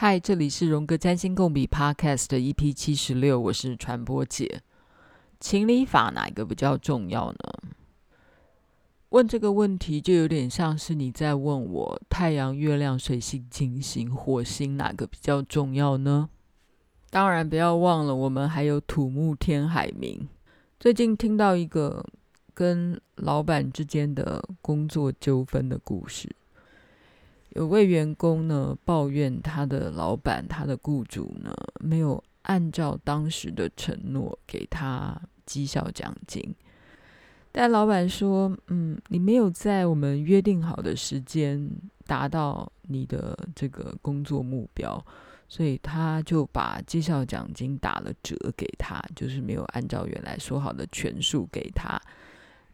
嗨，这里是荣格占星共笔 Podcast 的 EP 七十六，我是传播姐。情理法哪一个比较重要呢？问这个问题就有点像是你在问我太阳、月亮、水星、金星、火星哪个比较重要呢？当然，不要忘了我们还有土木天海冥。最近听到一个跟老板之间的工作纠纷的故事。有位员工呢，抱怨他的老板、他的雇主呢，没有按照当时的承诺给他绩效奖金。但老板说：“嗯，你没有在我们约定好的时间达到你的这个工作目标，所以他就把绩效奖金打了折给他，就是没有按照原来说好的全数给他。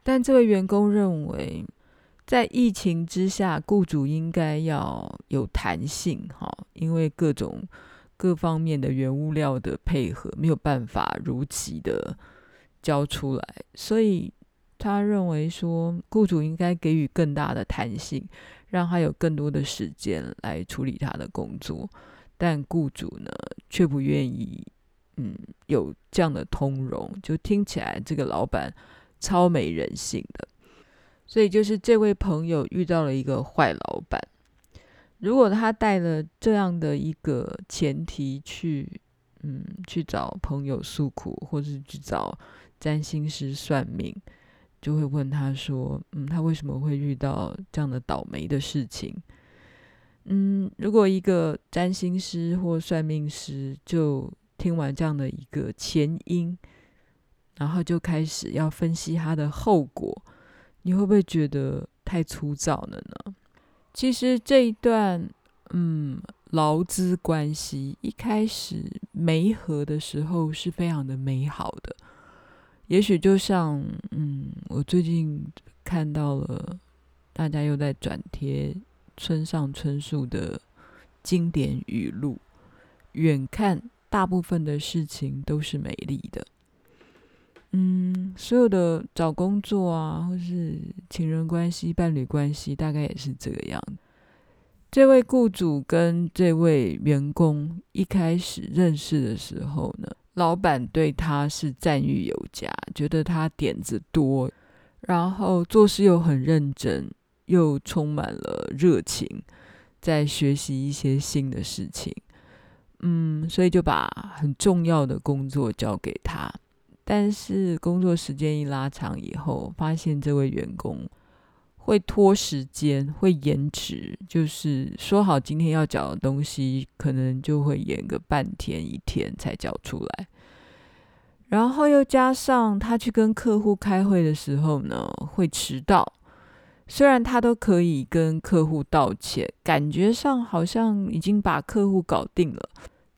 但这位员工认为。”在疫情之下，雇主应该要有弹性，哈，因为各种各方面的原物料的配合没有办法如期的交出来，所以他认为说，雇主应该给予更大的弹性，让他有更多的时间来处理他的工作，但雇主呢，却不愿意，嗯，有这样的通融，就听起来这个老板超没人性的。所以就是这位朋友遇到了一个坏老板。如果他带了这样的一个前提去，嗯，去找朋友诉苦，或是去找占星师算命，就会问他说：“嗯，他为什么会遇到这样的倒霉的事情？”嗯，如果一个占星师或算命师就听完这样的一个前因，然后就开始要分析他的后果。你会不会觉得太粗糙了呢？其实这一段，嗯，劳资关系一开始没合的时候是非常的美好的。也许就像，嗯，我最近看到了大家又在转贴村上春树的经典语录：远看大部分的事情都是美丽的。嗯，所有的找工作啊，或是情人关系、伴侣关系，大概也是这个样子。这位雇主跟这位员工一开始认识的时候呢，老板对他是赞誉有加，觉得他点子多，然后做事又很认真，又充满了热情，在学习一些新的事情。嗯，所以就把很重要的工作交给他。但是工作时间一拉长以后，发现这位员工会拖时间，会延迟，就是说好今天要缴的东西，可能就会延个半天一天才缴出来。然后又加上他去跟客户开会的时候呢，会迟到。虽然他都可以跟客户道歉，感觉上好像已经把客户搞定了，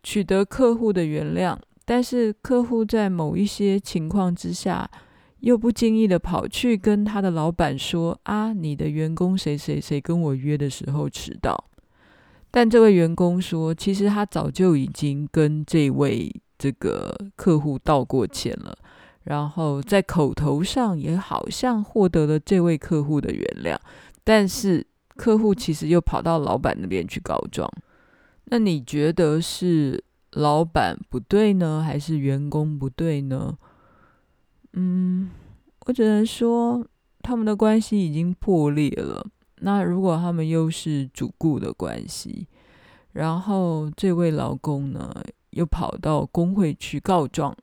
取得客户的原谅。但是客户在某一些情况之下，又不经意的跑去跟他的老板说：“啊，你的员工谁谁谁跟我约的时候迟到。”但这位员工说：“其实他早就已经跟这位这个客户道过歉了，然后在口头上也好像获得了这位客户的原谅。但是客户其实又跑到老板那边去告状。那你觉得是？”老板不对呢，还是员工不对呢？嗯，我只能说他们的关系已经破裂了。那如果他们又是主顾的关系，然后这位老公呢又跑到工会去告状，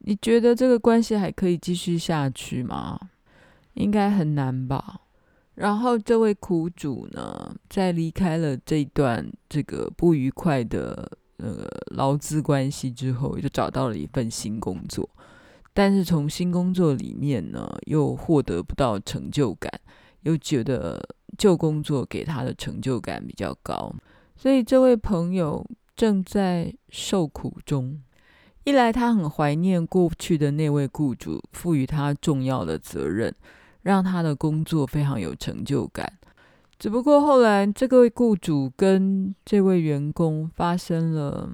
你觉得这个关系还可以继续下去吗？应该很难吧。然后这位苦主呢，在离开了这段这个不愉快的。那个劳资关系之后，就找到了一份新工作，但是从新工作里面呢，又获得不到成就感，又觉得旧工作给他的成就感比较高，所以这位朋友正在受苦中。一来，他很怀念过去的那位雇主赋予他重要的责任，让他的工作非常有成就感。只不过后来，这个雇主跟这位员工发生了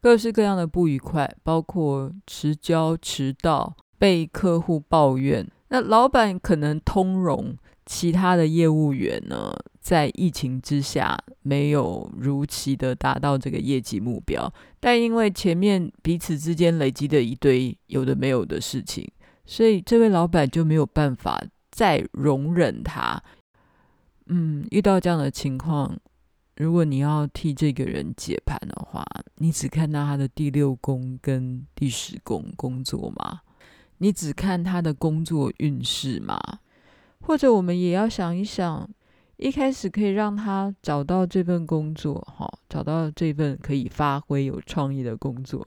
各式各样的不愉快，包括迟交、迟到、被客户抱怨。那老板可能通融其他的业务员呢，在疫情之下没有如期的达到这个业绩目标，但因为前面彼此之间累积的一堆有的没有的事情，所以这位老板就没有办法再容忍他。嗯，遇到这样的情况，如果你要替这个人解盘的话，你只看到他的第六宫跟第十宫工作吗？你只看他的工作运势吗？或者我们也要想一想，一开始可以让他找到这份工作，哈，找到这份可以发挥有创意的工作，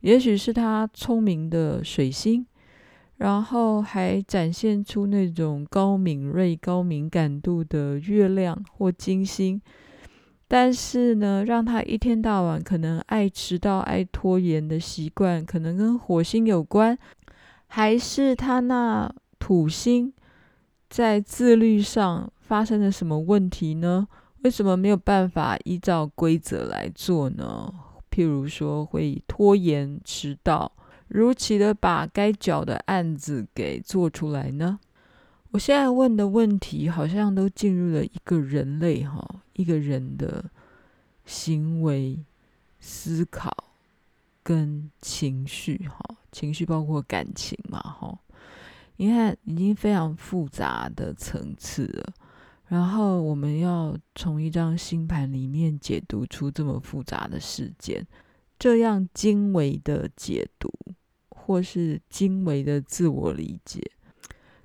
也许是他聪明的水星，然后还展现出那种高敏锐、高敏感度的月亮或金星，但是呢，让他一天到晚可能爱迟到、爱拖延的习惯，可能跟火星有关。还是他那土星在自律上发生了什么问题呢？为什么没有办法依照规则来做呢？譬如说会拖延、迟到，如期的把该缴的案子给做出来呢？我现在问的问题好像都进入了一个人类哈，一个人的行为思考跟情绪哈。情绪包括感情嘛，哈，你看已经非常复杂的层次了。然后我们要从一张星盘里面解读出这么复杂的事件，这样精微的解读，或是精微的自我理解，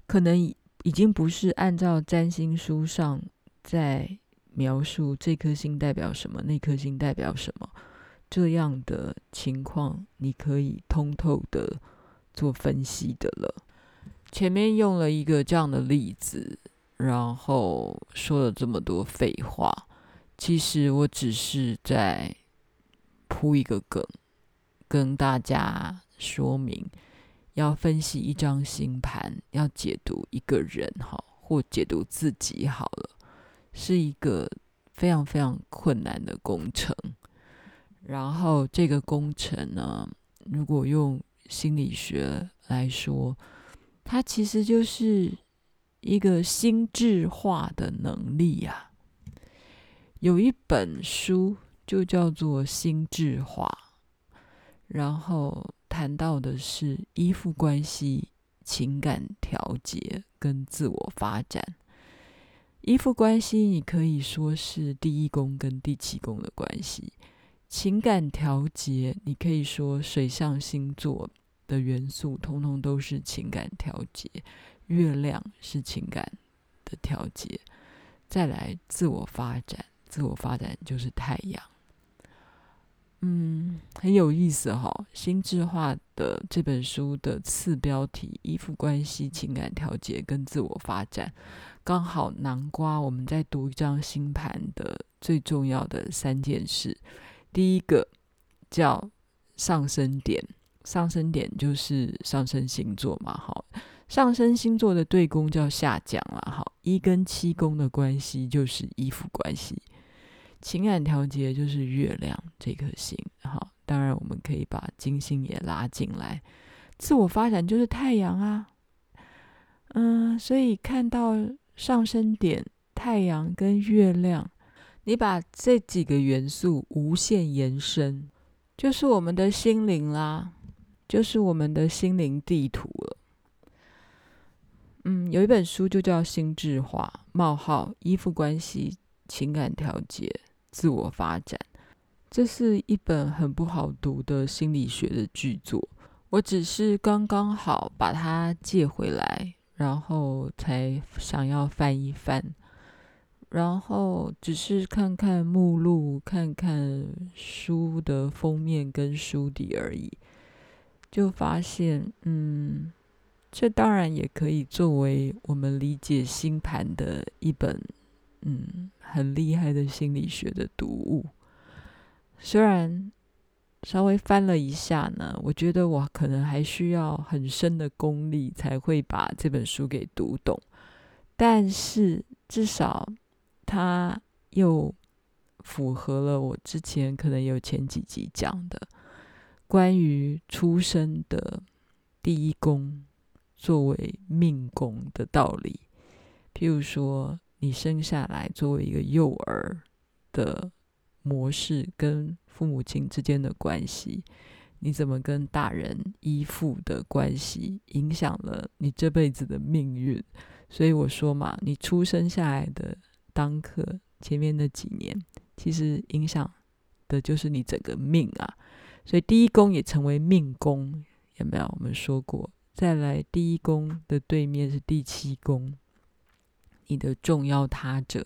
可能已经不是按照占星书上在描述这颗星代表什么，那颗星代表什么。这样的情况，你可以通透的做分析的了。前面用了一个这样的例子，然后说了这么多废话，其实我只是在铺一个梗，跟大家说明，要分析一张星盘，要解读一个人哈，或解读自己好了，是一个非常非常困难的工程。然后这个工程呢，如果用心理学来说，它其实就是一个心智化的能力呀。有一本书就叫做《心智化》，然后谈到的是依附关系、情感调节跟自我发展。依附关系，你可以说是第一宫跟第七宫的关系。情感调节，你可以说水象星座的元素，通通都是情感调节。月亮是情感的调节，再来自我发展，自我发展就是太阳。嗯，很有意思哈、哦。心智化的这本书的次标题：依附关系、情感调节跟自我发展，刚好南瓜我们在读一张星盘的最重要的三件事。第一个叫上升点，上升点就是上升星座嘛，好，上升星座的对宫叫下降了，好，一跟七宫的关系就是依附关系，情感调节就是月亮这颗星，好，当然我们可以把金星也拉进来，自我发展就是太阳啊，嗯，所以看到上升点太阳跟月亮。你把这几个元素无限延伸，就是我们的心灵啦，就是我们的心灵地图了。嗯，有一本书就叫《心智化：冒号依附关系、情感调节、自我发展》，这是一本很不好读的心理学的巨作。我只是刚刚好把它借回来，然后才想要翻一翻。然后只是看看目录，看看书的封面跟书底而已，就发现，嗯，这当然也可以作为我们理解星盘的一本，嗯，很厉害的心理学的读物。虽然稍微翻了一下呢，我觉得我可能还需要很深的功力才会把这本书给读懂，但是至少。它又符合了我之前可能有前几集讲的关于出生的第一宫作为命宫的道理。譬如说，你生下来作为一个幼儿的模式，跟父母亲之间的关系，你怎么跟大人依附的关系，影响了你这辈子的命运。所以我说嘛，你出生下来的当刻前面那几年，其实影响的就是你整个命啊。所以第一宫也成为命宫，有没有？我们说过，再来第一宫的对面是第七宫。你的重要他者，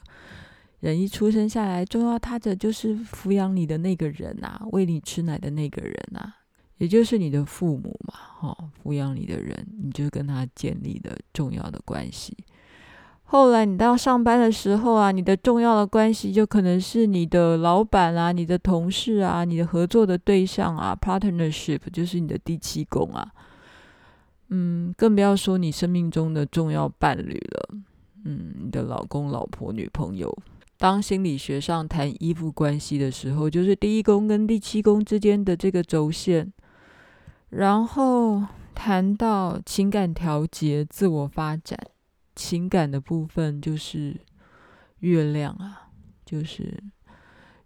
人一出生下来，重要他者就是抚养你的那个人啊，喂你吃奶的那个人啊，也就是你的父母嘛，哈、哦，抚养你的人，你就跟他建立了重要的关系。后来你到上班的时候啊，你的重要的关系就可能是你的老板啊、你的同事啊、你的合作的对象啊，partnership 就是你的第七宫啊，嗯，更不要说你生命中的重要伴侣了。的老公、老婆、女朋友，当心理学上谈依附关系的时候，就是第一宫跟第七宫之间的这个轴线。然后谈到情感调节、自我发展，情感的部分就是月亮啊，就是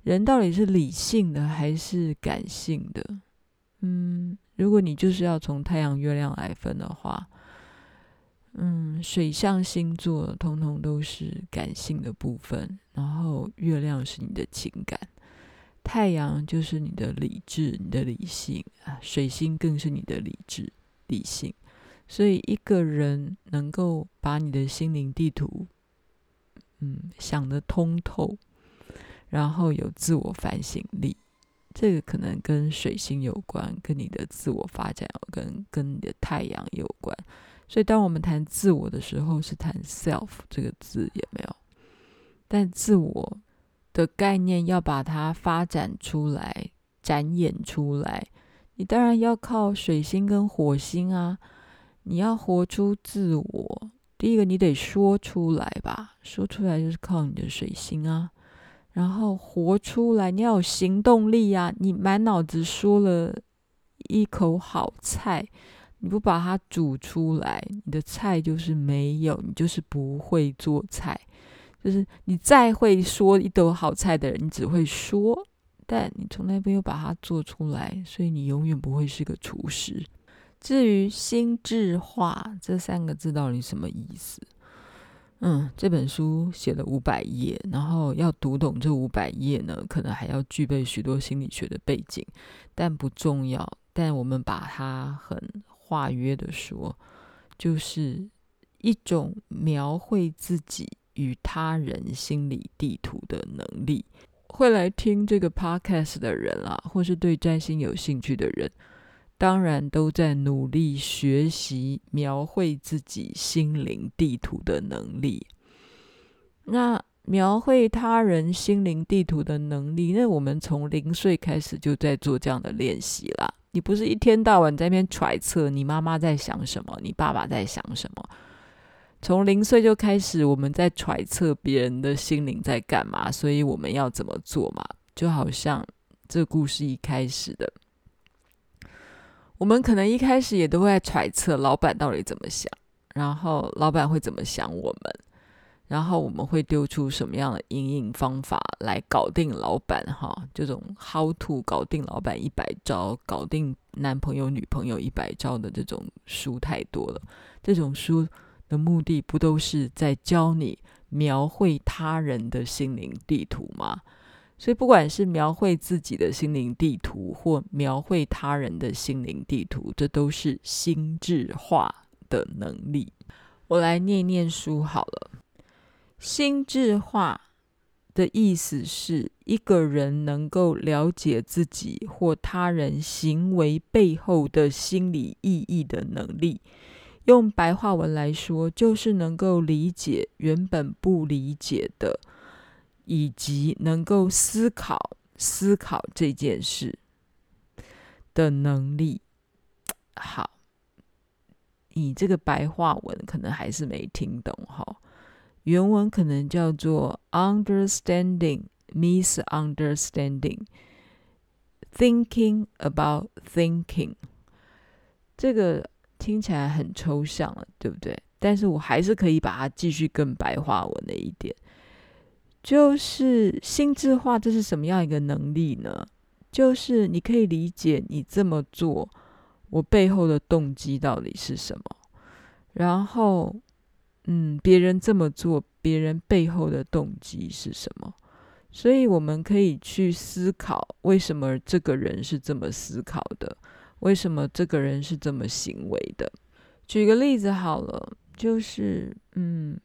人到底是理性的还是感性的？嗯，如果你就是要从太阳、月亮来分的话。嗯，水象星座通通都是感性的部分，然后月亮是你的情感，太阳就是你的理智、你的理性啊，水星更是你的理智、理性。所以一个人能够把你的心灵地图，嗯，想得通透，然后有自我反省力，这个可能跟水星有关，跟你的自我发展有，跟跟你的太阳有关。所以，当我们谈自我的时候，是谈 self 这个字，有没有？但自我的概念要把它发展出来、展演出来，你当然要靠水星跟火星啊。你要活出自我，第一个你得说出来吧，说出来就是靠你的水星啊。然后活出来，你要有行动力啊。你满脑子说了一口好菜。你不把它煮出来，你的菜就是没有，你就是不会做菜。就是你再会说一道好菜的人，你只会说，但你从来没有把它做出来，所以你永远不会是个厨师。至于心智化这三个字到底什么意思？嗯，这本书写了五百页，然后要读懂这五百页呢，可能还要具备许多心理学的背景，但不重要。但我们把它很。化约的说，就是一种描绘自己与他人心理地图的能力。会来听这个 podcast 的人啊，或是对占星有兴趣的人，当然都在努力学习描绘自己心灵地图的能力。那描绘他人心灵地图的能力，那我们从零岁开始就在做这样的练习啦。你不是一天到晚在那边揣测你妈妈在想什么，你爸爸在想什么？从零岁就开始，我们在揣测别人的心灵在干嘛，所以我们要怎么做嘛？就好像这故事一开始的，我们可能一开始也都会在揣测老板到底怎么想，然后老板会怎么想我们。然后我们会丢出什么样的阴影方法来搞定老板？哈，这种 how to 搞定老板一百招，搞定男朋友女朋友一百招的这种书太多了。这种书的目的不都是在教你描绘他人的心灵地图吗？所以不管是描绘自己的心灵地图，或描绘他人的心灵地图，这都是心智化的能力。我来念念书好了。心智化的意思是一个人能够了解自己或他人行为背后的心理意义的能力。用白话文来说，就是能够理解原本不理解的，以及能够思考思考这件事的能力。好，你这个白话文可能还是没听懂哈。原文可能叫做 understanding misunderstanding thinking about thinking，这个听起来很抽象了，对不对？但是我还是可以把它继续更白话文的一点，就是心智化，这是什么样一个能力呢？就是你可以理解你这么做，我背后的动机到底是什么？然后，嗯，别人这么做，别人背后的动机是什么？所以我们可以去思考，为什么这个人是这么思考的？为什么这个人是这么行为的？举个例子好了，就是，嗯，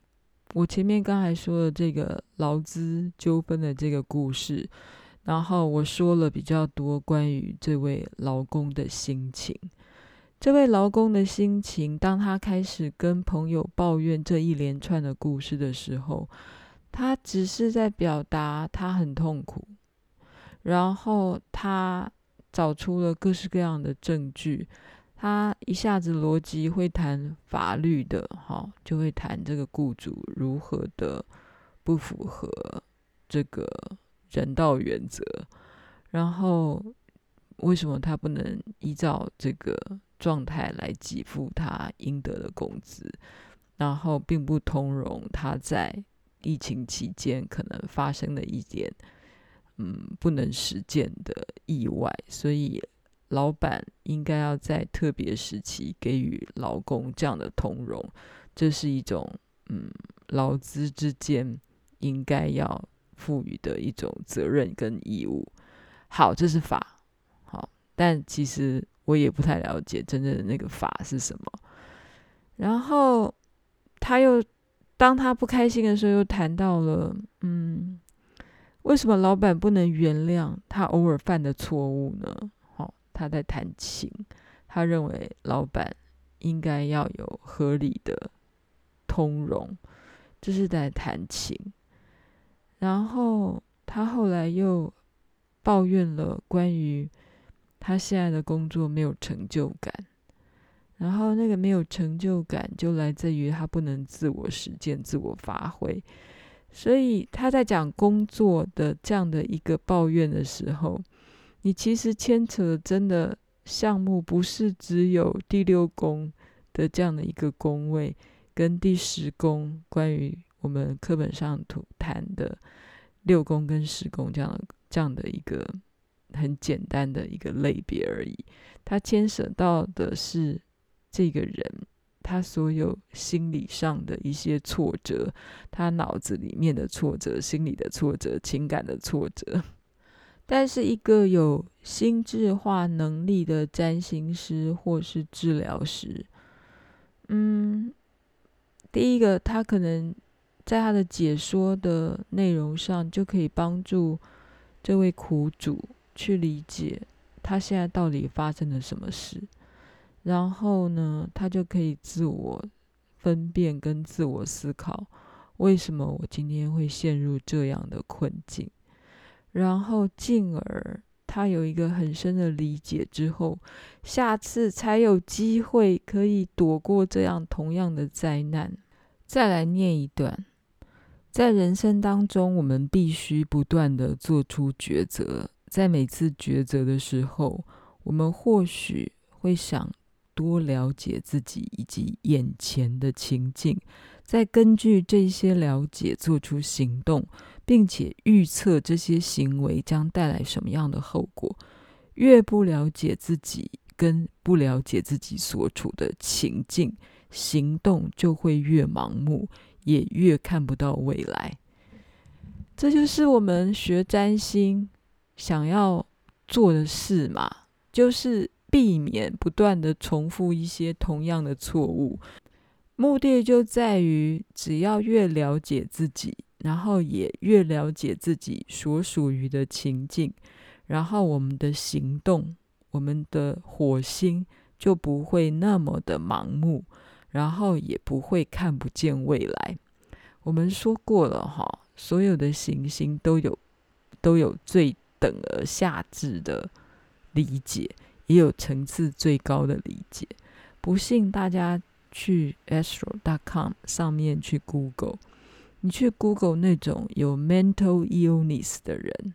我前面刚才说的这个劳资纠纷的这个故事。然后我说了比较多关于这位劳工的心情。这位劳工的心情，当他开始跟朋友抱怨这一连串的故事的时候，他只是在表达他很痛苦。然后他找出了各式各样的证据，他一下子逻辑会谈法律的，哈，就会谈这个雇主如何的不符合这个。人道原则，然后为什么他不能依照这个状态来给付他应得的工资？然后并不通融他在疫情期间可能发生的一点嗯不能实践的意外，所以老板应该要在特别时期给予劳工这样的通融，这是一种嗯劳资之间应该要。赋予的一种责任跟义务，好，这是法，好，但其实我也不太了解真正的那个法是什么。然后他又当他不开心的时候，又谈到了，嗯，为什么老板不能原谅他偶尔犯的错误呢？好，他在谈情，他认为老板应该要有合理的通融，这是在谈情。然后他后来又抱怨了关于他现在的工作没有成就感，然后那个没有成就感就来自于他不能自我实践、自我发挥。所以他在讲工作的这样的一个抱怨的时候，你其实牵扯的真的项目不是只有第六宫的这样的一个宫位，跟第十宫关于。我们课本上图谈的六宫跟十宫这样这样的一个很简单的一个类别而已，它牵涉到的是这个人他所有心理上的一些挫折，他脑子里面的挫折、心理的挫折、情感的挫折。但是一个有心智化能力的占星师或是治疗师，嗯，第一个他可能。在他的解说的内容上，就可以帮助这位苦主去理解他现在到底发生了什么事，然后呢，他就可以自我分辨跟自我思考，为什么我今天会陷入这样的困境，然后进而他有一个很深的理解之后，下次才有机会可以躲过这样同样的灾难。再来念一段。在人生当中，我们必须不断地做出抉择。在每次抉择的时候，我们或许会想多了解自己以及眼前的情境，再根据这些了解做出行动，并且预测这些行为将带来什么样的后果。越不了解自己，跟不了解自己所处的情境，行动就会越盲目。也越看不到未来，这就是我们学占星想要做的事嘛，就是避免不断的重复一些同样的错误。目的就在于，只要越了解自己，然后也越了解自己所属于的情境，然后我们的行动，我们的火星就不会那么的盲目。然后也不会看不见未来。我们说过了哈，所有的行星都有都有最等而下至的理解，也有层次最高的理解。不信大家去 astro.com 上面去 Google，你去 Google 那种有 mental illness 的人，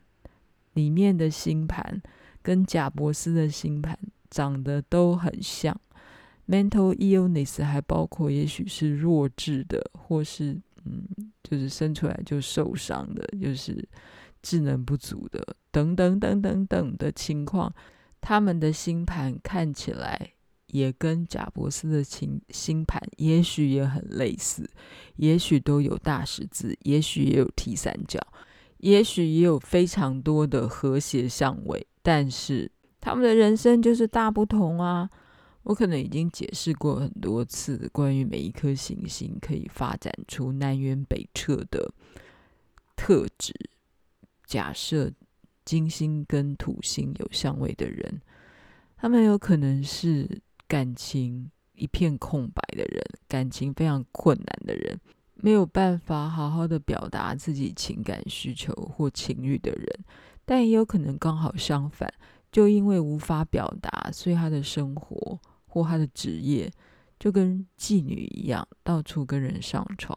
里面的星盘跟贾伯斯的星盘长得都很像。mental illness 还包括，也许是弱智的，或是嗯，就是生出来就受伤的，就是智能不足的，等等等等等的情况，他们的星盘看起来也跟贾伯斯的星星盘也许也很类似，也许都有大十字，也许也有 T 三角，也许也有非常多的和谐相位，但是他们的人生就是大不同啊。我可能已经解释过很多次，关于每一颗行星可以发展出南辕北辙的特质。假设金星跟土星有相位的人，他们有可能是感情一片空白的人，感情非常困难的人，没有办法好好的表达自己情感需求或情欲的人，但也有可能刚好相反，就因为无法表达，所以他的生活。或他的职业就跟妓女一样，到处跟人上床。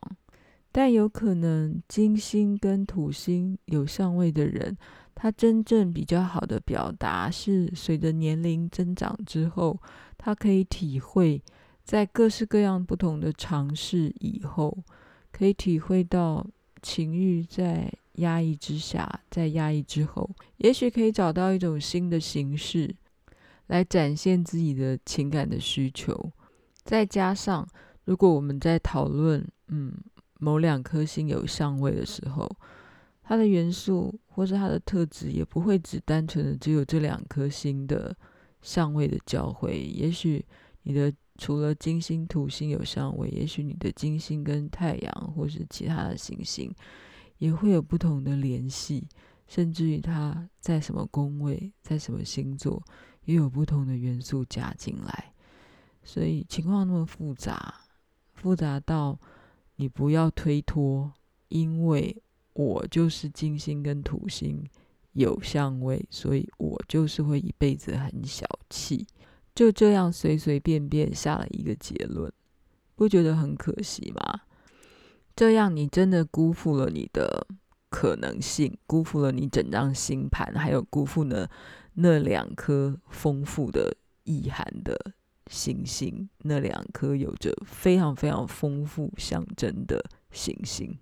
但有可能金星跟土星有相位的人，他真正比较好的表达是，随着年龄增长之后，他可以体会在各式各样不同的尝试以后，可以体会到情欲在压抑之下，在压抑之后，也许可以找到一种新的形式。来展现自己的情感的需求，再加上如果我们在讨论，嗯，某两颗星有相位的时候，它的元素或是它的特质也不会只单纯的只有这两颗星的相位的交汇。也许你的除了金星、土星有相位，也许你的金星跟太阳或是其他的行星也会有不同的联系，甚至于它在什么宫位，在什么星座。也有不同的元素加进来，所以情况那么复杂，复杂到你不要推脱，因为我就是金星跟土星有相位，所以我就是会一辈子很小气，就这样随随便便下了一个结论，不觉得很可惜吗？这样你真的辜负了你的可能性，辜负了你整张星盘，还有辜负了。那两颗丰富的意涵的行星，那两颗有着非常非常丰富象征的行星。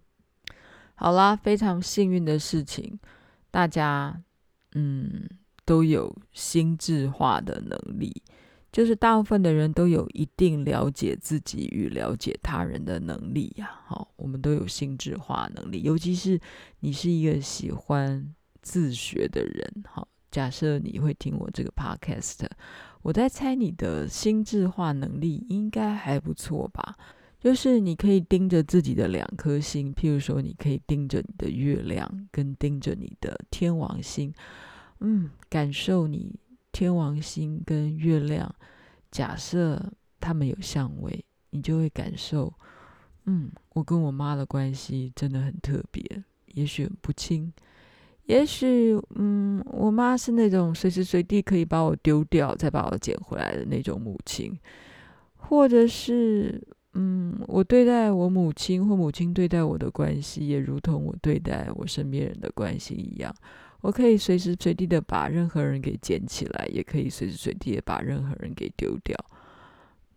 好啦，非常幸运的事情，大家嗯都有心智化的能力，就是大部分的人都有一定了解自己与了解他人的能力呀。好，我们都有心智化能力，尤其是你是一个喜欢自学的人，好。假设你会听我这个 podcast，我在猜你的心智化能力应该还不错吧？就是你可以盯着自己的两颗星，譬如说，你可以盯着你的月亮，跟盯着你的天王星，嗯，感受你天王星跟月亮，假设他们有相位，你就会感受，嗯，我跟我妈的关系真的很特别，也许不亲。也许，嗯，我妈是那种随时随地可以把我丢掉，再把我捡回来的那种母亲，或者是，嗯，我对待我母亲或母亲对待我的关系，也如同我对待我身边人的关系一样。我可以随时随地的把任何人给捡起来，也可以随时随地的把任何人给丢掉。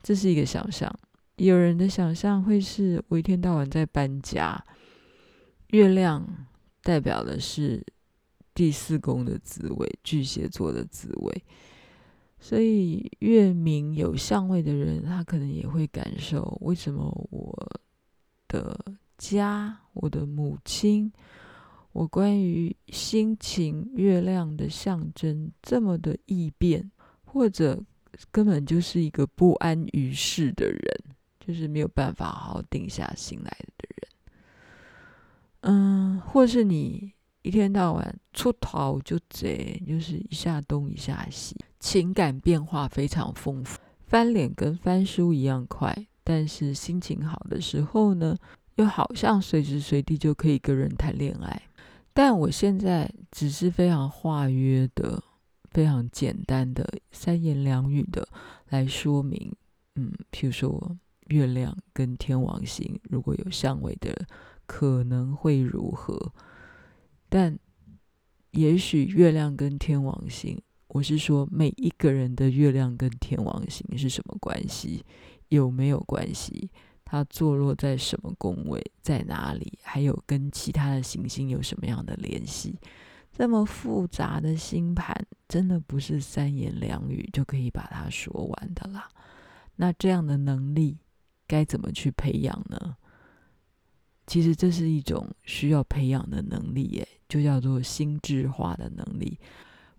这是一个想象。有人的想象会是我一天到晚在搬家，月亮代表的是。第四宫的滋味，巨蟹座的滋味，所以月明有相位的人，他可能也会感受为什么我的家、我的母亲、我关于心情、月亮的象征这么的异变，或者根本就是一个不安于世的人，就是没有办法好好定下心来的人。嗯，或是你。一天到晚出逃就贼，就是一下东一下西，情感变化非常丰富，翻脸跟翻书一样快。但是心情好的时候呢，又好像随时随地就可以跟人谈恋爱。但我现在只是非常化约的、非常简单的三言两语的来说明。嗯，譬如说月亮跟天王星如果有相位的，可能会如何？但也许月亮跟天王星，我是说每一个人的月亮跟天王星是什么关系？有没有关系？它坐落在什么宫位，在哪里，还有跟其他的行星有什么样的联系。这么复杂的星盘，真的不是三言两语就可以把它说完的啦。那这样的能力该怎么去培养呢？其实这是一种需要培养的能力，耶，就叫做心智化的能力。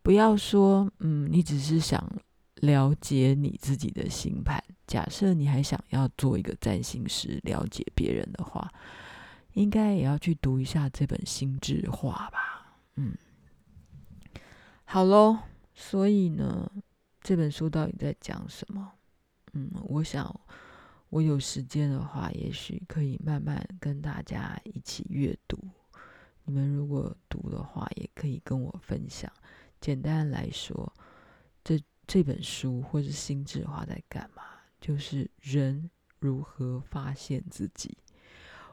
不要说，嗯，你只是想了解你自己的星盘。假设你还想要做一个占星师，了解别人的话，应该也要去读一下这本《心智化》吧。嗯。好喽，所以呢，这本书到底在讲什么？嗯，我想我有时间的话，也许可以慢慢跟大家一起阅读。你们如果读的话，也可以跟我分享。简单来说，这这本书或是心智化在干嘛？就是人如何发现自己。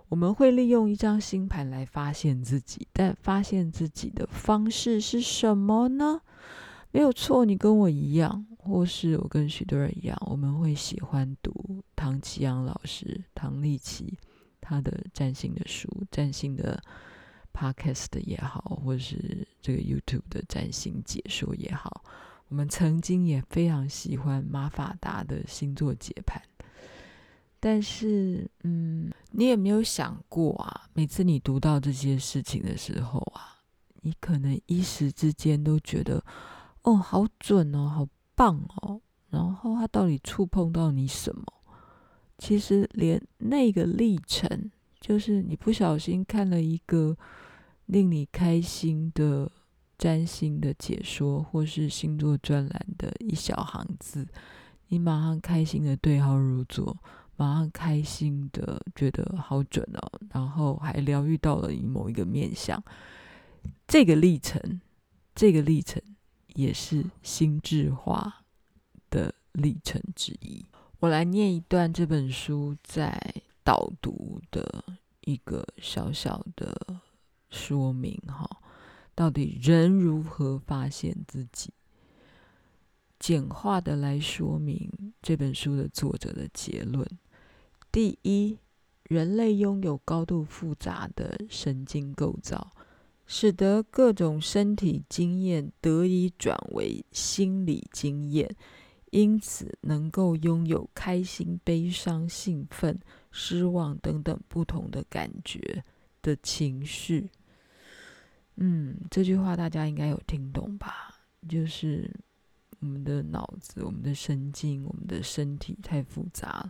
我们会利用一张星盘来发现自己，但发现自己的方式是什么呢？没有错，你跟我一样，或是我跟许多人一样，我们会喜欢读唐綺阳老师、唐立奇他的占星的书、占星的 podcast 也好，或是这个 YouTube 的占星解说也好。我们曾经也非常喜欢马法达的星座解盘。但是，嗯，你有没有想过啊？每次你读到这些事情的时候啊，你可能一时之间都觉得，哦，好准哦，好棒哦。然后它到底触碰到你什么？其实连那个历程，就是你不小心看了一个令你开心的占星的解说，或是星座专栏的一小行字，你马上开心的对号入座。马上开心的觉得好准哦，然后还疗愈到了你某一个面相。这个历程，这个历程也是心智化的历程之一。我来念一段这本书在导读的一个小小的说明哈，到底人如何发现自己？简化的来说明这本书的作者的结论。第一，人类拥有高度复杂的神经构造，使得各种身体经验得以转为心理经验，因此能够拥有开心、悲伤、兴奋、失望等等不同的感觉的情绪。嗯，这句话大家应该有听懂吧？就是。我们的脑子、我们的神经、我们的身体太复杂了，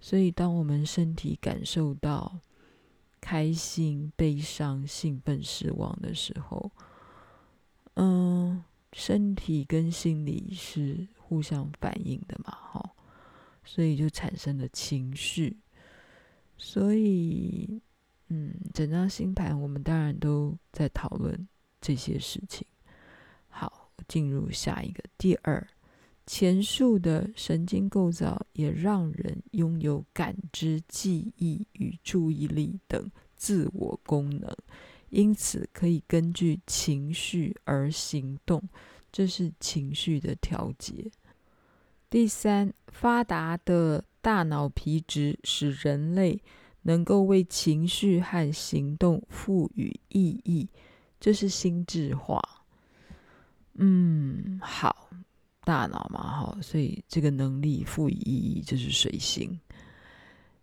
所以当我们身体感受到开心、悲伤、兴奋、失望的时候，嗯，身体跟心理是互相反应的嘛，哈，所以就产生了情绪。所以，嗯，整张星盘我们当然都在讨论这些事情。好进入下一个，第二，前述的神经构造也让人拥有感知、记忆与注意力等自我功能，因此可以根据情绪而行动，这是情绪的调节。第三，发达的大脑皮质使人类能够为情绪和行动赋予意义，这是心智化。嗯，好，大脑嘛，哈，所以这个能力赋予意义就是水星。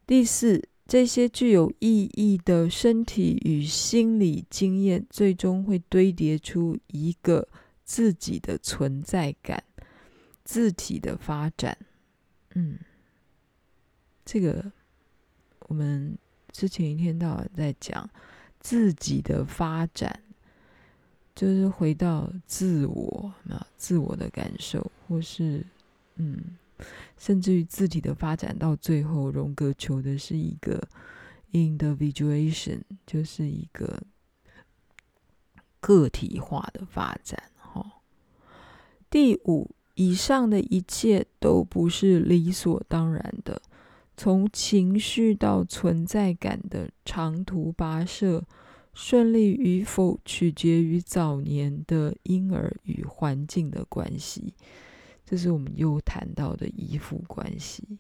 第四，这些具有意义的身体与心理经验，最终会堆叠出一个自己的存在感、自体的发展。嗯，这个我们之前一天到晚在讲自己的发展。就是回到自我，那自我的感受，或是嗯，甚至于自体的发展，到最后，荣格求的是一个 individuation，就是一个个体化的发展。哈，第五，以上的一切都不是理所当然的，从情绪到存在感的长途跋涉。顺利与否取决于早年的婴儿与环境的关系，这是我们又谈到的依附关系。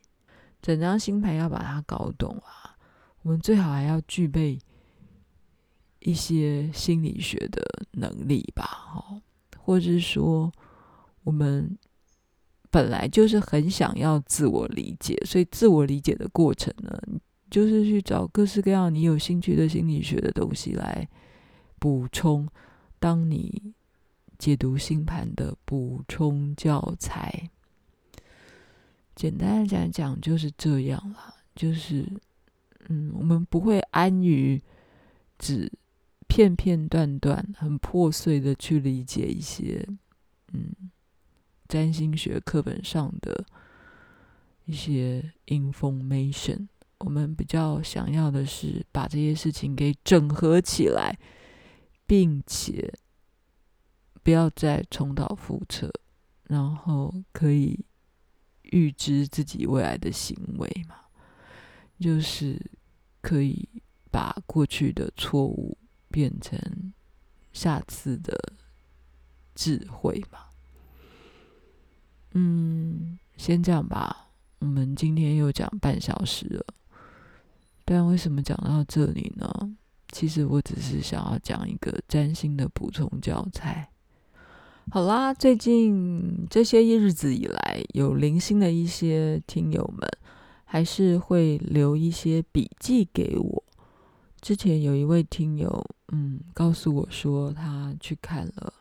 整张星盘要把它搞懂啊，我们最好还要具备一些心理学的能力吧，哈，或者是说我们本来就是很想要自我理解，所以自我理解的过程呢，就是去找各式各样你有兴趣的心理学的东西来补充，当你解读星盘的补充教材。简单的讲讲就是这样啦，就是嗯，我们不会安于只片片段段、很破碎的去理解一些嗯占星学课本上的一些 information。我们比较想要的是把这些事情给整合起来，并且不要再重蹈覆辙，然后可以。预知自己未来的行为嘛，就是可以把过去的错误变成下次的智慧嘛。嗯，先这样吧。我们今天又讲半小时了，但为什么讲到这里呢？其实我只是想要讲一个占星的补充教材。好啦，最近这些日子以来，有零星的一些听友们还是会留一些笔记给我。之前有一位听友，嗯，告诉我说他去看了，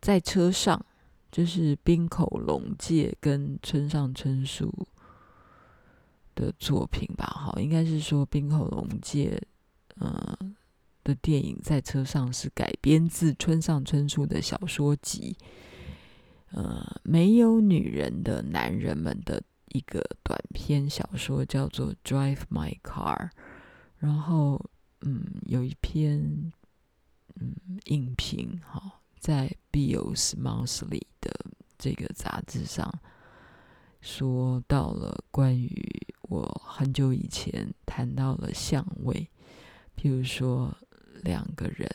在车上，就是滨口龙介跟村上春树的作品吧？好，应该是说冰口龙介，嗯。的电影在车上是改编自村上春树的小说集，呃，没有女人的男人们的一个短篇小说，叫做《Drive My Car》。然后，嗯，有一篇嗯影评哈，在《Bios Monthly》的这个杂志上说到了关于我很久以前谈到了相位，譬如说。两个人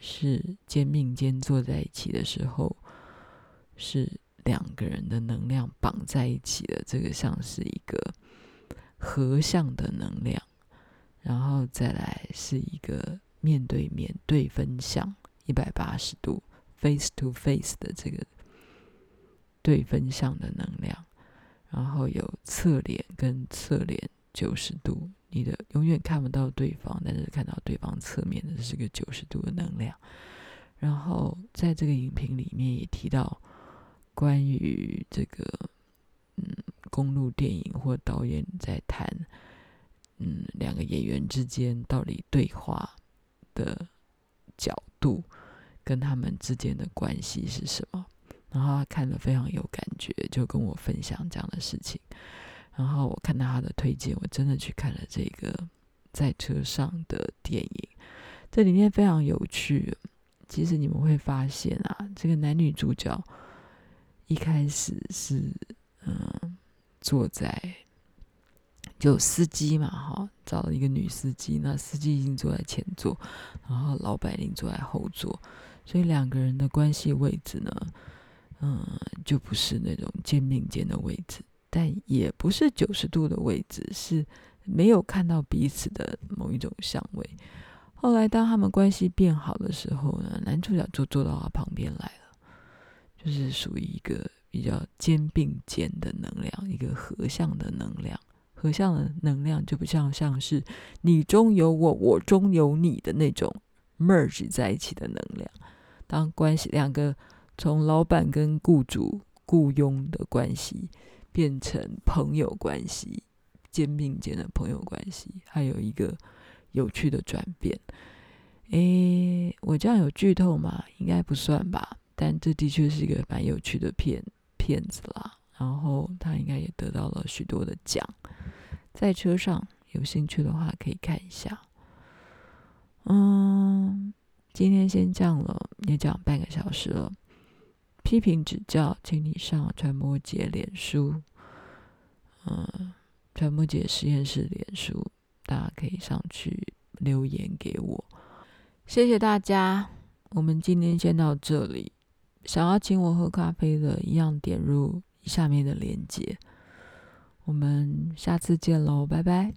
是肩并肩坐在一起的时候，是两个人的能量绑在一起的，这个像是一个合相的能量，然后再来是一个面对面对分相一百八十度 face to face 的这个对分相的能量，然后有侧脸跟侧脸九十度。你的永远看不到对方，但是看到对方侧面的是个九十度的能量。然后在这个影评里面也提到关于这个嗯公路电影或导演在谈嗯两个演员之间到底对话的角度跟他们之间的关系是什么。然后他看了非常有感觉，就跟我分享这样的事情。然后我看到他的推荐，我真的去看了这个在车上的电影。这里面非常有趣。其实你们会发现啊，这个男女主角一开始是嗯坐在就司机嘛，哈，找了一个女司机，那司机已经坐在前座，然后老板已经坐在后座，所以两个人的关系位置呢，嗯，就不是那种肩并肩的位置。但也不是九十度的位置，是没有看到彼此的某一种相位。后来，当他们关系变好的时候呢，男主角就坐到他旁边来了，就是属于一个比较肩并肩的能量，一个合相的能量。合相的能量就不像像是你中有我，我中有你的那种 merge 在一起的能量。当关系两个从老板跟雇主雇佣的关系。变成朋友关系，肩并肩的朋友关系，还有一个有趣的转变。诶，我这样有剧透吗？应该不算吧。但这的确是一个蛮有趣的片片子啦。然后他应该也得到了许多的奖。在车上有兴趣的话可以看一下。嗯，今天先这样了，也讲半个小时了。批评指教，请你上传播节脸书，嗯，传播节实验室脸书，大家可以上去留言给我。谢谢大家，我们今天先到这里。想要请我喝咖啡的，一样点入下面的链接。我们下次见喽，拜拜。